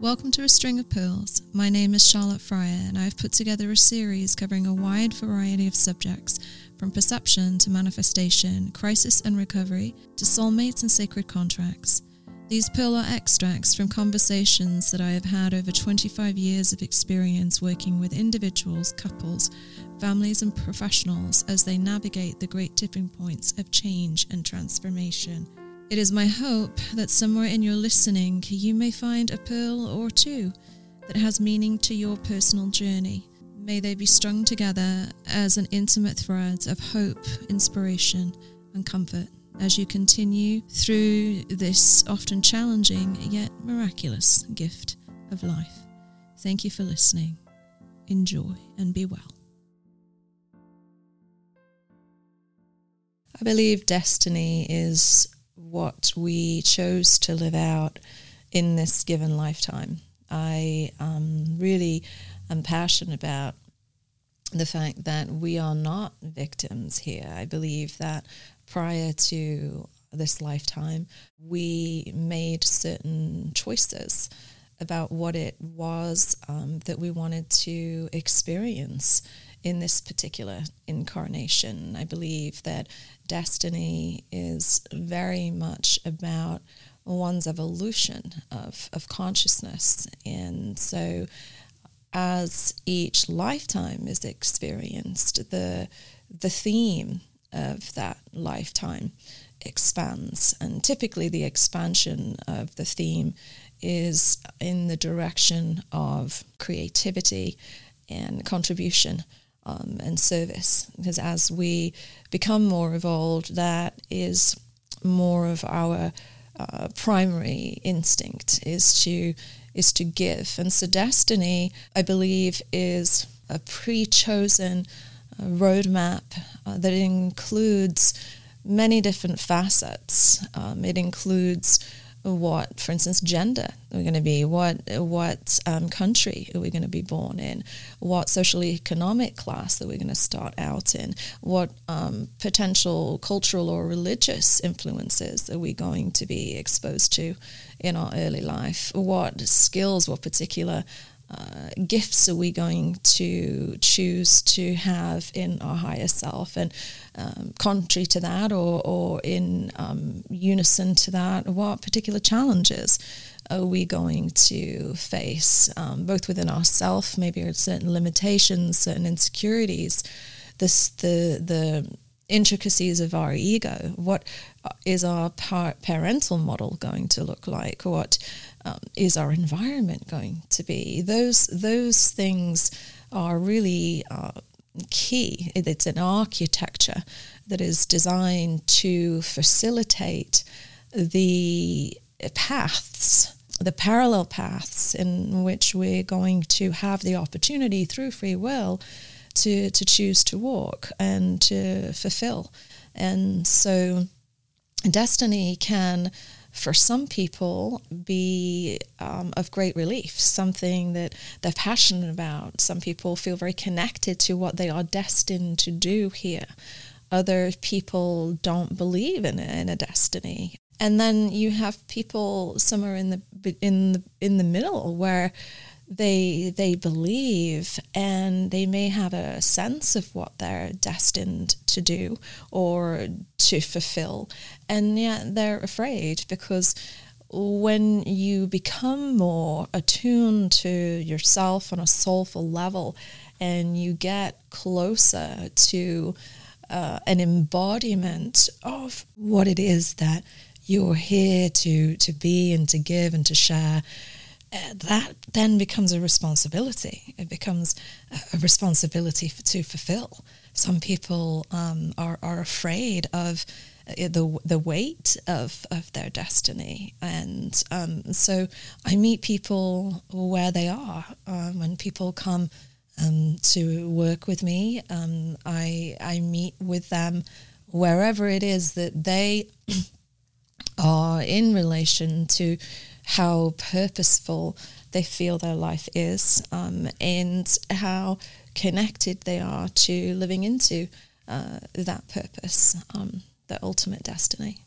Welcome to A String of Pearls. My name is Charlotte Fryer, and I have put together a series covering a wide variety of subjects from perception to manifestation, crisis and recovery, to soulmates and sacred contracts. These pearl are extracts from conversations that I have had over 25 years of experience working with individuals, couples, families, and professionals as they navigate the great tipping points of change and transformation. It is my hope that somewhere in your listening you may find a pearl or two that has meaning to your personal journey. May they be strung together as an intimate thread of hope, inspiration, and comfort as you continue through this often challenging yet miraculous gift of life. Thank you for listening. Enjoy and be well. I believe destiny is what we chose to live out in this given lifetime. I um, really am passionate about the fact that we are not victims here. I believe that prior to this lifetime, we made certain choices about what it was um, that we wanted to experience in this particular incarnation. I believe that destiny is very much about one's evolution of, of consciousness. And so, as each lifetime is experienced, the, the theme of that lifetime expands. And typically, the expansion of the theme is in the direction of creativity and contribution um, and service. Because as we become more evolved, that is more of our uh, primary instinct is to is to give. And so destiny, I believe, is a pre-chosen uh, roadmap uh, that includes many different facets. Um, it includes what, for instance, gender we're going to be, what what um, country are we going to be born in, what social economic class that we're going to start out in, what um, potential cultural or religious influences are we going to be exposed to in our early life, what skills, what particular uh, gifts are we going to choose to have in our higher self? And um, contrary to that, or, or in um, unison to that, what particular challenges are we going to face, um, both within ourself, maybe certain limitations, certain insecurities, this the the intricacies of our ego. What is our par- parental model going to look like? What um, is our environment going to be? Those those things are really uh, key. It's an architecture that is designed to facilitate the paths, the parallel paths in which we're going to have the opportunity through free will to, to choose to walk and to fulfill. And so destiny can for some people be um, of great relief, something that they're passionate about. Some people feel very connected to what they are destined to do here. Other people don't believe in a, in a destiny. And then you have people somewhere in the in the in the middle where they they believe and they may have a sense of what they're destined to do or to fulfill. And yet they're afraid because when you become more attuned to yourself on a soulful level and you get closer to uh, an embodiment of what it is that you're here to to be and to give and to share uh, that then becomes a responsibility. It becomes a responsibility for, to fulfill. Some people um, are, are afraid of uh, the the weight of, of their destiny, and um, so I meet people where they are. Um, when people come um, to work with me, um, I I meet with them wherever it is that they are in relation to how purposeful they feel their life is um, and how connected they are to living into uh, that purpose, um, their ultimate destiny.